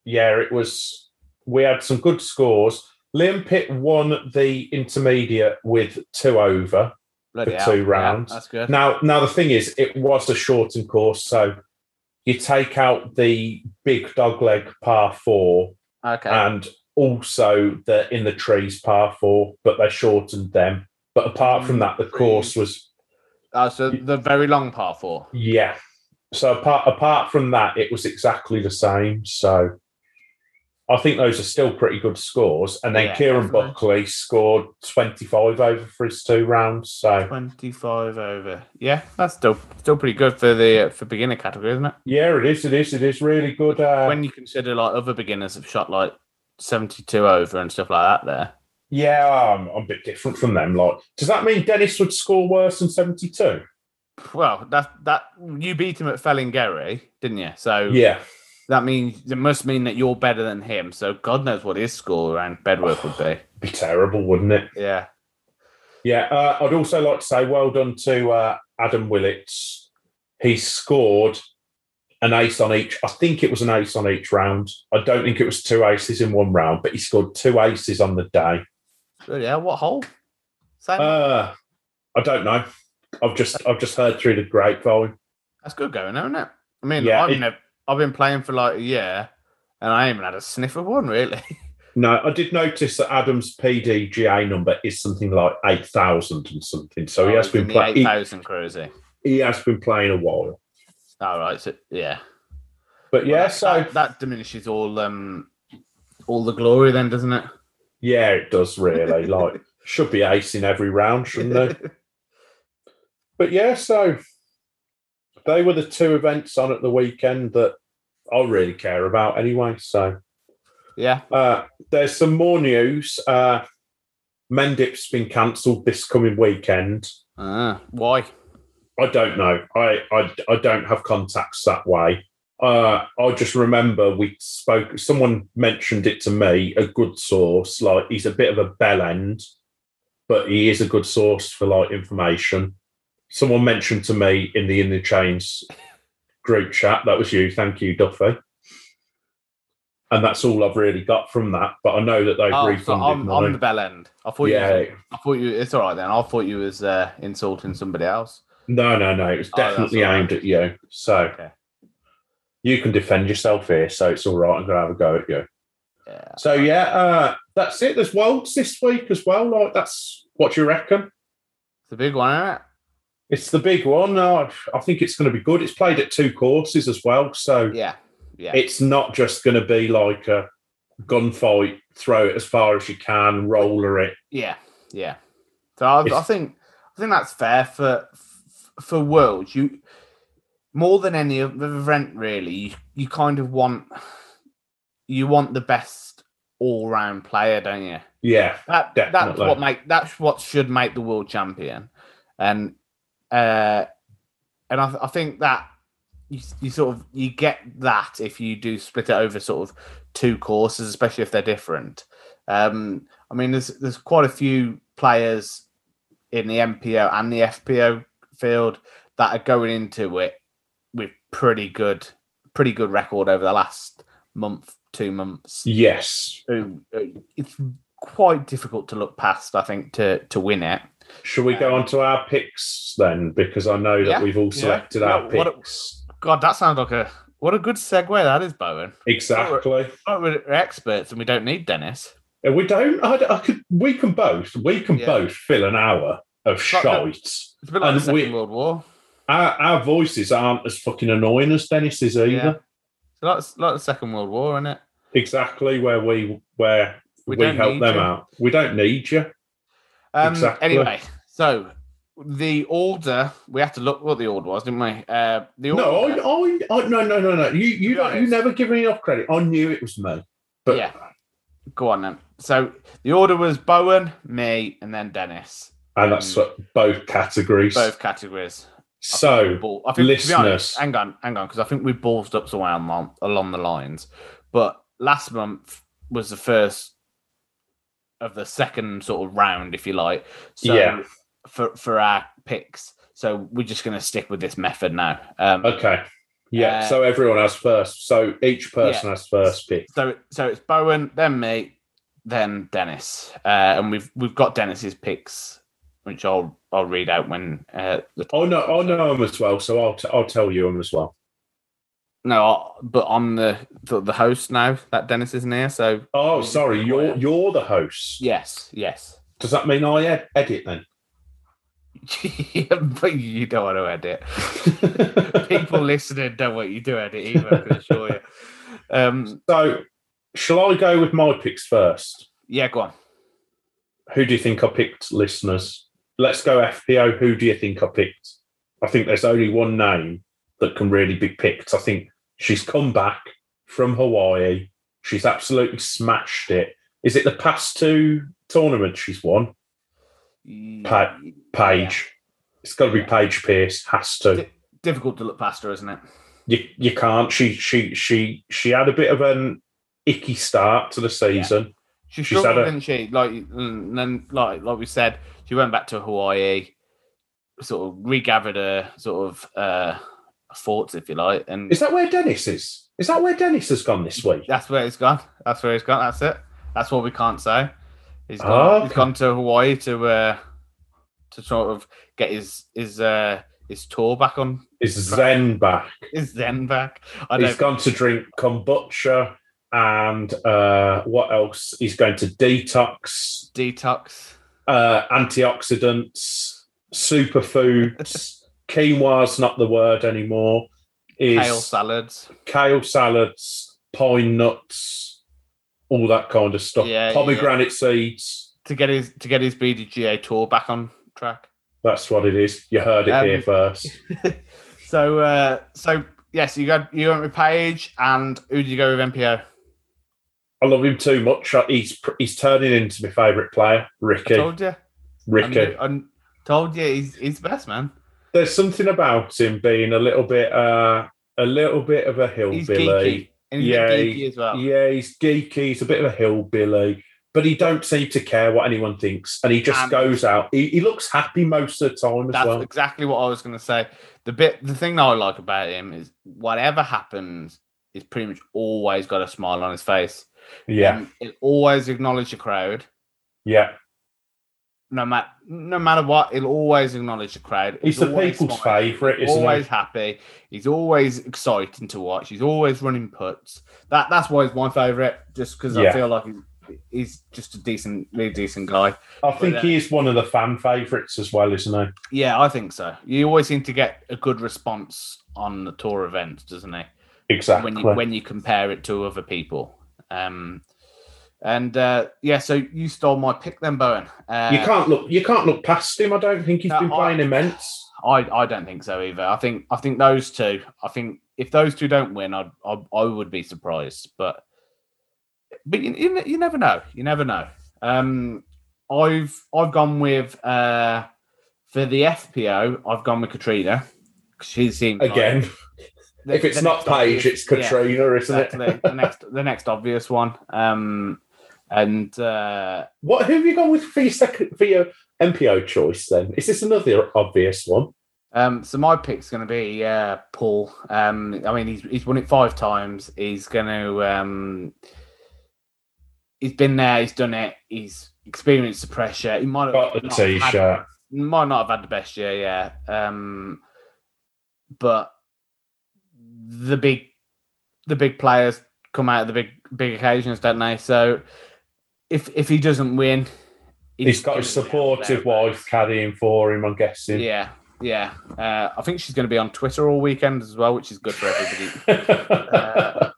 yeah, it was we had some good scores. Liam Pitt won the intermediate with two over. Bloody For two Yeah, rounds. that's good. Now now the thing is it was a shortened course, so you take out the big dog leg par four Okay. and also the in the trees par four, but they shortened them. But apart from that, the course was Oh, so the very long par four. yeah. So apart apart from that, it was exactly the same. So I think those are still pretty good scores. And then Yeah, Kieran definitely. Buckley scored twenty five over for his two rounds. So Twenty-five over. Yeah, that's still still pretty good for the uh, for beginner category, isn't it? yeah, it is. It is. It is really good. Uh, when you consider like other beginners have shot like seventy-two over and stuff like that, there. yeah, I'm, I'm a bit different from them. Like, does that mean Dennis would score worse than seventy two? Well, that that you beat him at Fellingerry, didn't you? So Yeah. that means it must mean that you're better than him. So God knows what his score around Bedworth would be. *sighs* Be terrible, wouldn't it? Yeah. Yeah, uh, I'd also like to say well done to uh, Adam Willits. He scored an ace on each. I think it was an ace on each round. I don't think it was two aces in one round, but he scored two aces on the day. Yeah. What hole? Same. Uh, I don't know. I've just I've just heard through the grapevine. That's good going, isn't it? I mean, Yeah, I've, it- never, I've been playing for like a year, and I haven't had a sniff of one really. *laughs* No, I did notice that Adam's PDGA number is something like eight thousand and something. So he Oh, has he's been playing. eight thousand cruisy. He, he has been playing a while. All right. So yeah. But yeah, Well, that, so that, that diminishes all um all the glory, then, doesn't it? yeah, it does really. like should be ace in every round, shouldn't they? *laughs* But yeah, so they were the two events on at the weekend that I really care about anyway. So yeah. uh, there's some more news. Uh, Mendip's been cancelled this coming weekend. Ah, why? I don't know. I, I, I don't have contacts that way. Uh, I just remember we spoke. Someone mentioned it to me. A good source, like he's a bit of a bell end, but he is a good source for like information. Someone mentioned to me in the in the chains group chat. That was you. Thank you, Duffy. And that's all I've really got from that. But I know that they've Oh, so I'm. I'm the bell end. I thought you. yeah, Was, I thought you. It's all right then. I thought you was uh, insulting somebody else. no, no, no. It was Oh, definitely right. aimed at you. So Okay. you can defend yourself here. So it's all right. I'm gonna have a go at you. Yeah. So yeah, uh, that's it. There's worlds this week as well. Like that's what you reckon? It's a big one, isn't it? It's the big one. Uh, I think it's going to be good. It's played at two courses as well, so Yeah. Yeah. it's not just going to be like a gunfight. Throw it as far as you can, roller it. Yeah, yeah. So I, I think I think that's fair for for worlds. You more than any other event, really. You, you kind of want you want the best all round player, don't you? Yeah, That that's what make that's what should make the world champion, and uh, and I, I think that you, you sort of you get that if you do split it over sort of two courses, especially if they're different. Um, I mean, there's there's quite a few players in the MPO and the FPO field that are going into it with pretty good, pretty good record over the last month, two months. Yes. who- It's quite difficult to look past, I think, to to win it. Shall we go um, on to our picks then? Because I know that Yeah, we've all yeah. selected our What- what a- picks. God, that sounds like a what a good segue that is, Bowen. Exactly. Oh, we're experts and we don't need Dennis. And we don't. I, I could. We can both. We can Yeah. both fill an hour of like shite. the- It's a bit like And the Second we- World War. Our, our voices aren't as fucking annoying as Dennis's either. Yeah. It's like, like the Second World War, isn't it? Exactly where we where We we, help them you. out. We don't need you. Um, Exactly. Anyway, so the order we have to look what the order was, didn't we? Uh, the order, No, I, I, I, no, no, no, no. You, you, don't, you never give me enough credit. I knew it was me. But yeah. Go on then. So the order was Bowen, me, and then Dennis. and that's what both categories. Both categories. So, I think, to be honest, listeners- hang on, hang on, because I think we ballsed up somewhere along, along the lines. But last month was the first of the second sort of round, if you like. So Yeah. for for our picks. So we're just going to stick with this method now. Um, okay. Yeah. Uh, so everyone has first. So each person has first pick. So so it's Bowen, then me, then Dennis, uh, and we've we've got Dennis's picks, which I'll I'll read out when uh, the Oh no, I know them as well. So I'll, t- I'll tell you them as well. No, I- but I'm the, the the host now. That Dennis isn't here, so Oh, sorry. You're you're the host. yes, yes. Does that mean I ed- edit then? *laughs* but you don't want to edit. People listening don't want you to edit either. I can assure you. Um, so, shall I go with my picks first? yeah, go on. Who do you think I picked, listeners? Let's go FPO. Who do you think I picked? I think there's only one name that can really be picked. I think she's come back from Hawaii. She's absolutely smashed it. Is it the past two tournaments she's won? Pa- Paige. It's got to be Yeah. Paige Pierce. Has to. Di- difficult to look past her, isn't it? You you can't. She she she she had a bit of an icky start to the season. She She's struggled, had a- didn't she? Like, and then, like, like we said, she went back to Hawaii, sort of regathered her sort of uh thoughts, if you like, and Is that where Dennis is? Is that where Dennis has gone this week? that's where he's gone. That's where he's gone. That's it. That's what we can't say. He's gone. Ah, He's okay. gone to Hawaii to uh to sort of get his his uh his tour back on Is Zen back? his Zen back. I He's gone to drink kombucha and uh, what else? He's going to detox, detox. uh, antioxidants, superfoods. *laughs* Quinoa's not the word anymore. Is Kale salads. kale salads, pine nuts, all that kind of stuff. Yeah, Pomegranate seeds. to get his to get his BDGA tour back on track. That's what it is. You heard it Um, here first. *laughs* So uh so yes, you got you went with Paige and who did you go with MPO? I love him too much. He's he's turning into my favourite player, I Ricky. told you. Ricky. I, knew- I told you he's he's the best man. There's something about him being a little bit, uh, a little bit of a hillbilly. geeky. And he's Yeah, geeky as well. Yeah, he's geeky. He's a bit of a hillbilly, but he don't seem to care what anyone thinks, and he just And- goes out. He, he looks happy most of the time as That's well. exactly what I was gonna say. The bit the thing that I like about him is whatever happens, he's pretty much always got a smile on his face. Yeah, he'll always acknowledge the crowd. yeah. No matter no matter what, he'll always acknowledge the crowd. He's the always people's smiling. favourite, He's always he? happy. He's always exciting to watch. He's always running puts. That that's why he's my favourite. Just because I feel like he's, he's just a decent, really decent guy. I think uh, he is one of the fan favourites as well, isn't he? Yeah, I think so. You always seem to get a good response on the tour events, doesn't he? Exactly. When you when you compare it to other people. Um, and uh, yeah, so you stole my pick then, Bowen. Uh, you can't look. You can't look past him. I don't think he's No, been I- playing immense. I, I don't think so either. I think I think those two. I think if those two don't win, I'd, I I would be surprised. But but you, you, you never know. You never know. Um, I've I've gone with uh for the FPO. I've gone with Catrina. She seems like Again, the- if it's not Paige, obvious- it's yeah, Catrina, isn't it? the next the next obvious one. Um, and uh, What? Who have you gone with for your second for your MPO choice? Then is this another obvious one? Um, so my pick's going to be uh, Paul. Um, I mean, he's he's won it five times. He's going to. Um, he's been there. He's done it. He's experienced the pressure. He might have Got the not had- t-shirt. might not have had the best year, yeah. Um, but the big, the big players come out of the big, big occasions, don't they? So if if he doesn't win, He's got his gonna be out supportive wife caddying for him. I'm guessing. Yeah, yeah. Uh, I think she's going to be on Twitter all weekend as well, which is good for everybody. *laughs* Uh,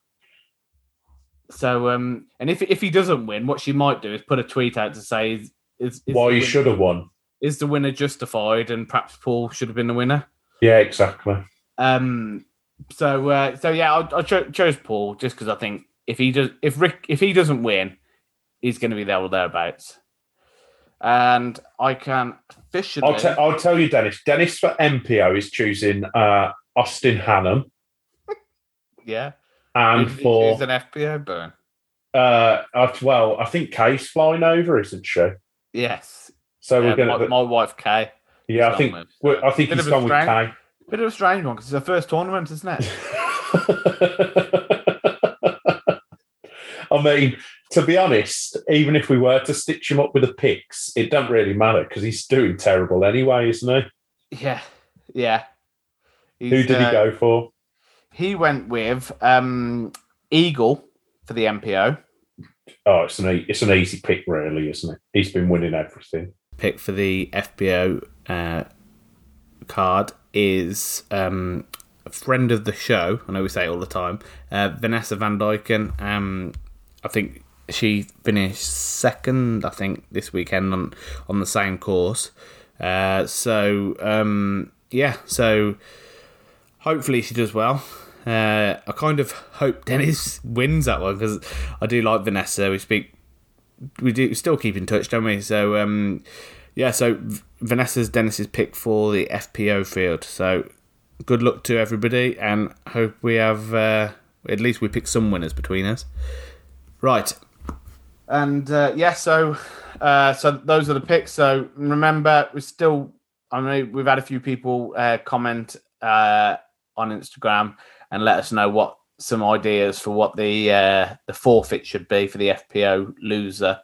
so, um, and if if he doesn't win, what she might do is put a tweet out to say is is, Why you should have won. is the winner justified, and perhaps Paul should have been the winner. Yeah, exactly. Um. So, uh, so yeah, I, I cho- chose Paul just because I think if he does, if Rick, if he doesn't win, he's going to be there or thereabouts. And I can officially, I'll, te- I'll tell you, Dennis. Dennis for MPO is choosing uh, Austin Hannum, yeah, and for choose an FPO burn. uh, well, I think Kay's flying over, isn't she? Yes, So Uh, we're going my, to. my wife Kay. Yeah, I think with. I think Bit he's gone with strange- Kay. Bit of a strange one because it's her first tournament, isn't it? *laughs* I mean, to be honest, even if we were to stitch him up with the picks, it doesn't really matter because he's doing terrible anyway, isn't he? yeah, yeah. Who He's, did he uh, go for? He went with um, Eagle for the MPO. Oh, it's an e- it's an easy pick, really, isn't it? He's been winning everything. pick for the FPO uh, card is um, a friend of the show. I know we say it all the time. Uh, Vanessa Van Dyken. Um, I think she finished second. I think this weekend on on the same course. Uh, so um, yeah, so hopefully she does well. Uh, I kind of hope Dennis *laughs* wins that one because I do like Vanessa. We speak we do still keep in touch, don't we? So um, yeah, so Vanessa's Dennis's pick for the FPO field. So good luck to everybody, and hope we have uh, at least we pick some winners between us. Right, and uh, yeah, so uh, so those are the picks. So remember, we're still I mean we've had a few people uh, comment uh, on Instagram and let us know what some ideas for what the uh, the forfeit should be for the FPO loser.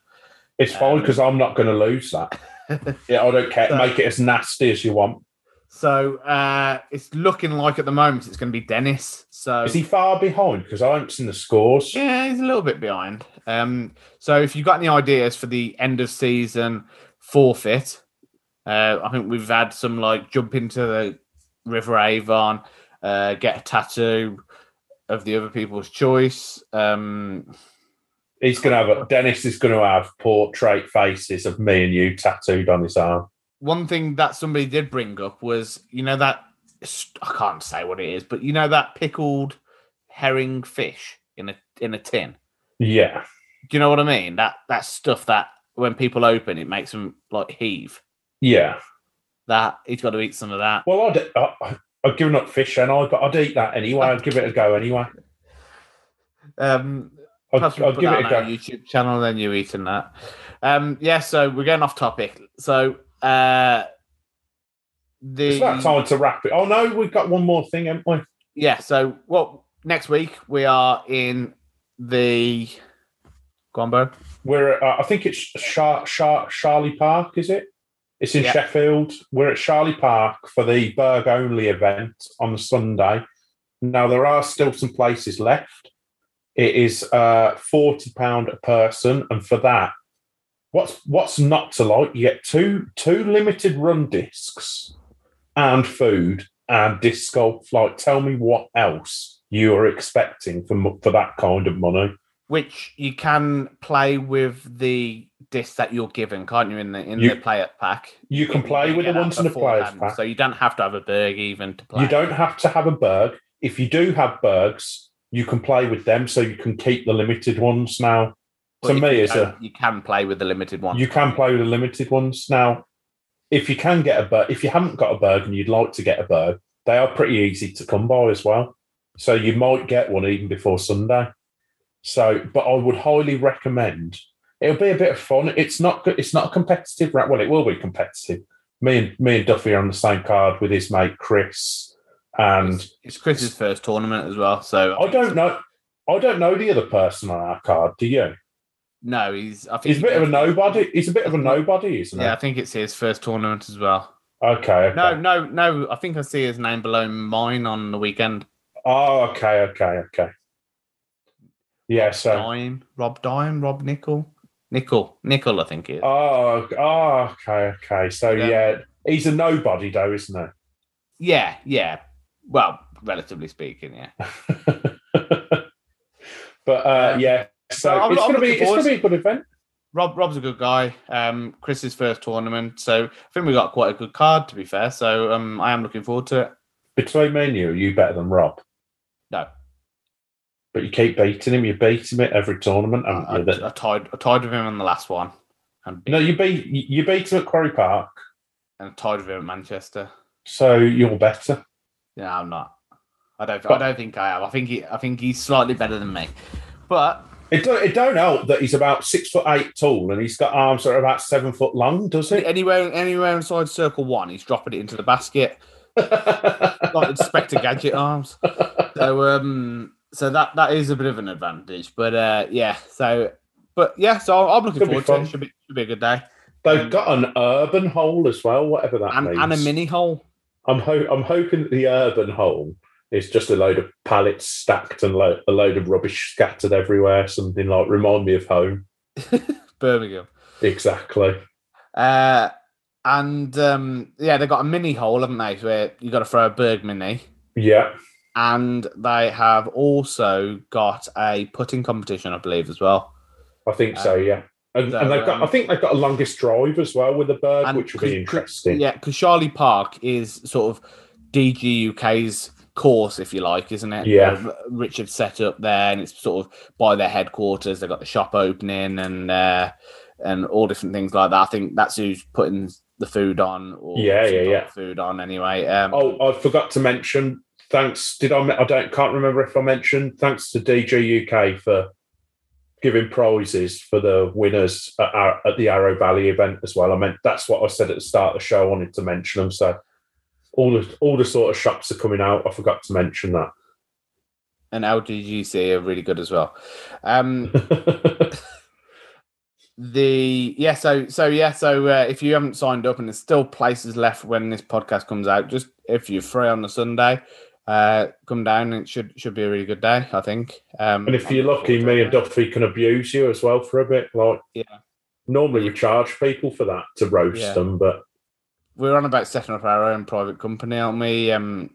It's fine Um, because I'm not going to lose that. *laughs* yeah, I don't care. So- Make it as nasty as you want. So uh, it's looking like at the moment it's going to be Dennis. So Is he far behind? Because I haven't seen the scores. yeah, he's a little bit behind. Um, so if you've got any ideas for the end of season forfeit, uh, I think we've had some like jump into the River Avon, uh, get a tattoo of the other people's choice. Um, He's going to have a, Dennis is going to have portrait faces of me and you tattooed on his arm. One thing that somebody did bring up was you know that I can't say what it is, but you know that pickled herring fish in a in a tin. Yeah, Do you know what I mean? That that stuff that when people open it makes them like heave. yeah. That he's got to eat some of that. Well, I'd, I, I've given up fish and I, but I'd eat that anyway. I'd give it a go anyway. Um, I'd, I'd put give it a go. YouTube channel, then you eating that. Um, yeah. So we're getting off topic. So uh, the It's about time to wrap it. Oh no, we've got one more thing, haven't we? yeah. So what next week we are in the Gombo. We're at, uh, I think it's Char- Char- Charlie Park, is it? It's in. Sheffield. We're at Charlie Park for the Berg only event on the Sunday. Now there are still some places left. It is uh, forty pound a person, and for that, what's what's not to like? You get two two limited run discs and food and disc golf. Like, tell me what else you are expecting for for that kind of money. which you can play with the disc that you're given, can't you? In the in You- the player pack, You can play with the ones in the players beforehand, pack. so you don't have to have a berg even to play. You don't have to have a berg. If you do have bergs, you can play with them, so you can keep the limited ones. Now, to me, you it's a you can play with the limited one. you can play with the limited ones. Now, if you can get a berg, if you haven't got a berg and you'd like to get a berg, they are pretty easy to come by as well. So you might get one even before Sunday. So, but I would highly recommend. It'll be a bit of fun. It's not. good- It's not a competitive. Well, it will be competitive, me and me and Duffy are on the same card with his mate Chris, and It's, it's Chris's first tournament as well. So I don't know. I don't know the other person on our card. Do you? No, he's. I think He's a bit of a nobody. He's a bit of a nobody, isn't he? Yeah, I think it's his first tournament as well. Okay. okay. No, no, no. I think I see his name below mine on the weekend. Oh, okay, okay, okay. Yeah. So. Dime, Rob Dime, Rob Nickel, Nickel, Nickel. I think it is. Oh, oh, okay, okay. So Yeah. yeah, he's a nobody, though, isn't he? yeah, yeah. Well, relatively speaking, yeah. *laughs* but uh, Um, yeah. So I'm- it's gonna be it's gonna be a good event. Rob, Rob's a good guy. Um, Chris's first tournament, so I think we got quite a good card. To be fair, so um, I am looking forward to it. Between me and you, are you better than Rob? No, But you keep beating him. You beat him at every tournament. I? I, I tied, I tied with him in the last one, and no, you beat you beat him at Quarry Park. and tied with him at Manchester. So you're better. Yeah, I'm not. I don't. I don't think I am. I think he. I think he's slightly better than me. But It don't, it don't help that he's about six foot eight tall and he's got arms that are about seven foot long, does it? anywhere, anywhere inside circle one, he's dropping it into the basket *laughs* like Inspector Gadget arms. So, um, so that that is a bit of an advantage. But uh, yeah. So, but yeah. So I'm looking be forward to it. Should be should be a good day. They've got an urban hole as well, whatever that And, means. and a mini hole. I'm ho- I'm hoping that the urban hole is just a load of pallets stacked and lo- a load of rubbish scattered everywhere. Something like remind me of home. *laughs* Birmingham. Exactly. Uh, and um, yeah, they've got a mini hole, haven't they? Where you got to throw a Berg mini. Yeah. And they have also got a putting competition, I believe, as well. I think so. Um, Yeah. And, so, and they've got. um, I think they've got a longest drive as well with the Berg, which will be interesting. Yeah, because Charlie Park is sort of DG UK's course, if you like, isn't it? Yeah. Uh, Richard set up there, and it's sort of by their headquarters. They've got the shop opening and uh, and all different things like that. I think that's who's putting the food on. Or Yeah, yeah, yeah. Food on anyway. Um, Oh, I forgot to mention. Thanks. Did I? I don't. Can't remember if I mentioned. Thanks to DG UK for giving prizes for the winners at, our, at the Arrow Valley event as well. I meant that's what I said at the start of the show. I wanted to mention them. So all the all the sort of shops are coming out. I forgot to mention that. and LGGC are really good as well. Um, *laughs* the yeah so so yeah so uh, if you haven't signed up and there's still places left when this podcast comes out just if you're free on the sunday uh come down it should should be a really good day i think um and if you're lucky, me and Duffy can abuse you as well for a bit. Like Yeah. Normally we charge people for that to roast Yeah. them, but we're on about setting up our own private company aren't we um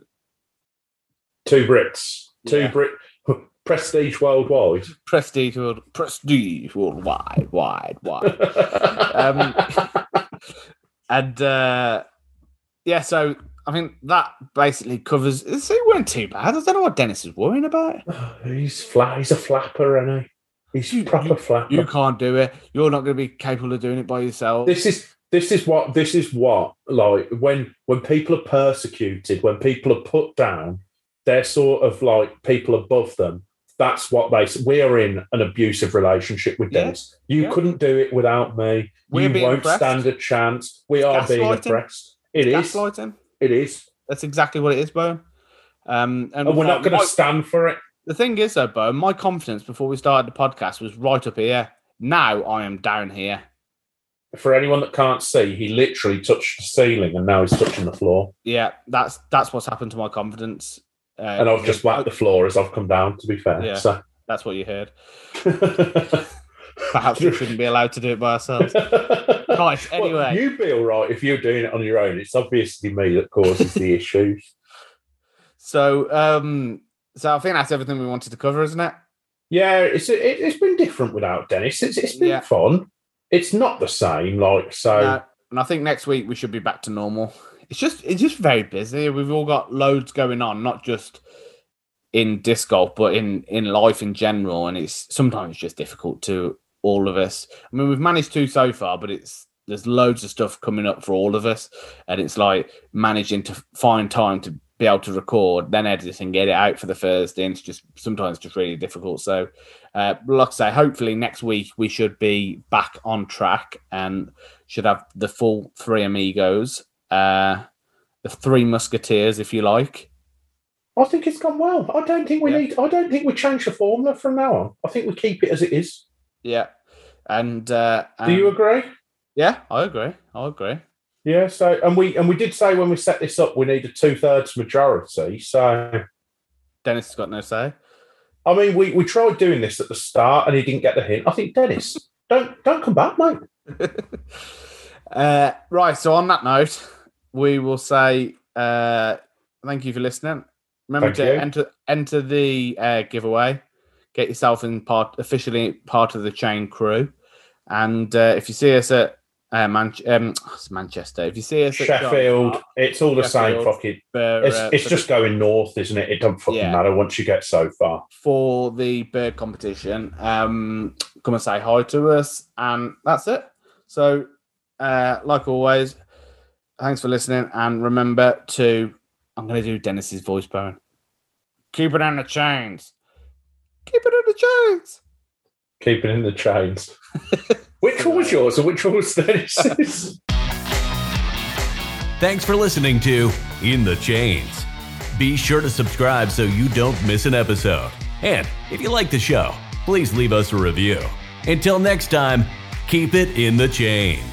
two Brits, two Yeah. Brit, *laughs* prestige worldwide. prestige world prestige worldwide wide wide *laughs* um *laughs* and uh yeah so i think that basically covers it weren't too bad i don't know what dennis is worrying about *sighs* he's flat. He's a flapper, and he? He's You- proper flapper. You can't do it. You're not going to be capable of doing it by yourself. this is this is what this is what like when when people are persecuted, when people are put down, they're sort of like people above them. That's what they. We are in an abusive relationship with Yeah, Dennis. You yeah. couldn't do it without me. We're you won't oppressed. stand a chance. We are being oppressed. It is. Gaslighting. It is. That's exactly what it is, Bo. Um, and And we're not uh, going to stand for it. The thing is, though, Bo, my confidence before we started the podcast was right up here. Now I am down here. For anyone that can't see, he literally touched the ceiling and now he's touching the floor. Yeah, that's that's what's happened to my confidence. Uh, And I've just whacked the floor as I've come down, to be fair. Yeah. So. That's what you heard. *laughs* Perhaps we shouldn't be allowed to do it by ourselves. *laughs* Right, Well, anyway. you'd be all right if you're doing it on your own. It's obviously me that causes the *laughs* issues. So, um, so I think that's everything we wanted to cover, isn't it? Yeah, it's it, it's been different without Dennis. It's it's been Yeah. fun. It's not the same, like so. No, and I think next week we should be back to normal. It's just it's just very busy. We've all got loads going on, not just in disc golf, but in in life in general. And it's sometimes just difficult to all of us. I mean, we've managed to so far, but it's there's loads of stuff coming up for all of us, and it's like managing to find time to be able to record, then edit and get it out for the Thursday. And it's just sometimes just really difficult. So, uh, like I say, hopefully next week we should be back on track and should have the full three amigos. uh, the Three Musketeers, if you like. I think it's gone well. I don't think we Yeah. need. I don't think we change the formula from now on. I think we keep it as it is. Yeah, and uh, Do you agree? Yeah, I agree. I agree. Yeah. So, and we and we did say when we set this up, we need a two thirds majority. So, Dennis has got no say. I mean, we we tried doing this at the start, and he didn't get the hint. I think Dennis, don't don't come back, mate. *laughs* uh, right. So on that note, we will say uh, thank you for listening. Remember Thank to you. enter enter the uh, giveaway. Get yourself in part officially part of the chain crew. And uh, if you see us at uh, Man- um, it's Manchester, if you see us Sheffield, it's all the same. Fucking, for, it's, uh, it's just going north, isn't it? It doesn't fucking Yeah. matter once you get so far. for the Berg competition. Um, come and say hi to us, and that's it. So, uh, like always, thanks for listening, and remember to I'm going to do Dennis's voice bone. Keep it on the chains. Keep it on the chains. Keep it in the chains. *laughs* which one was yours, and which one was Dennis's? *laughs* Thanks for listening to In the Chains. Be sure to subscribe so you don't miss an episode. And if you like the show, please leave us a review. Until next time, keep it in the chains.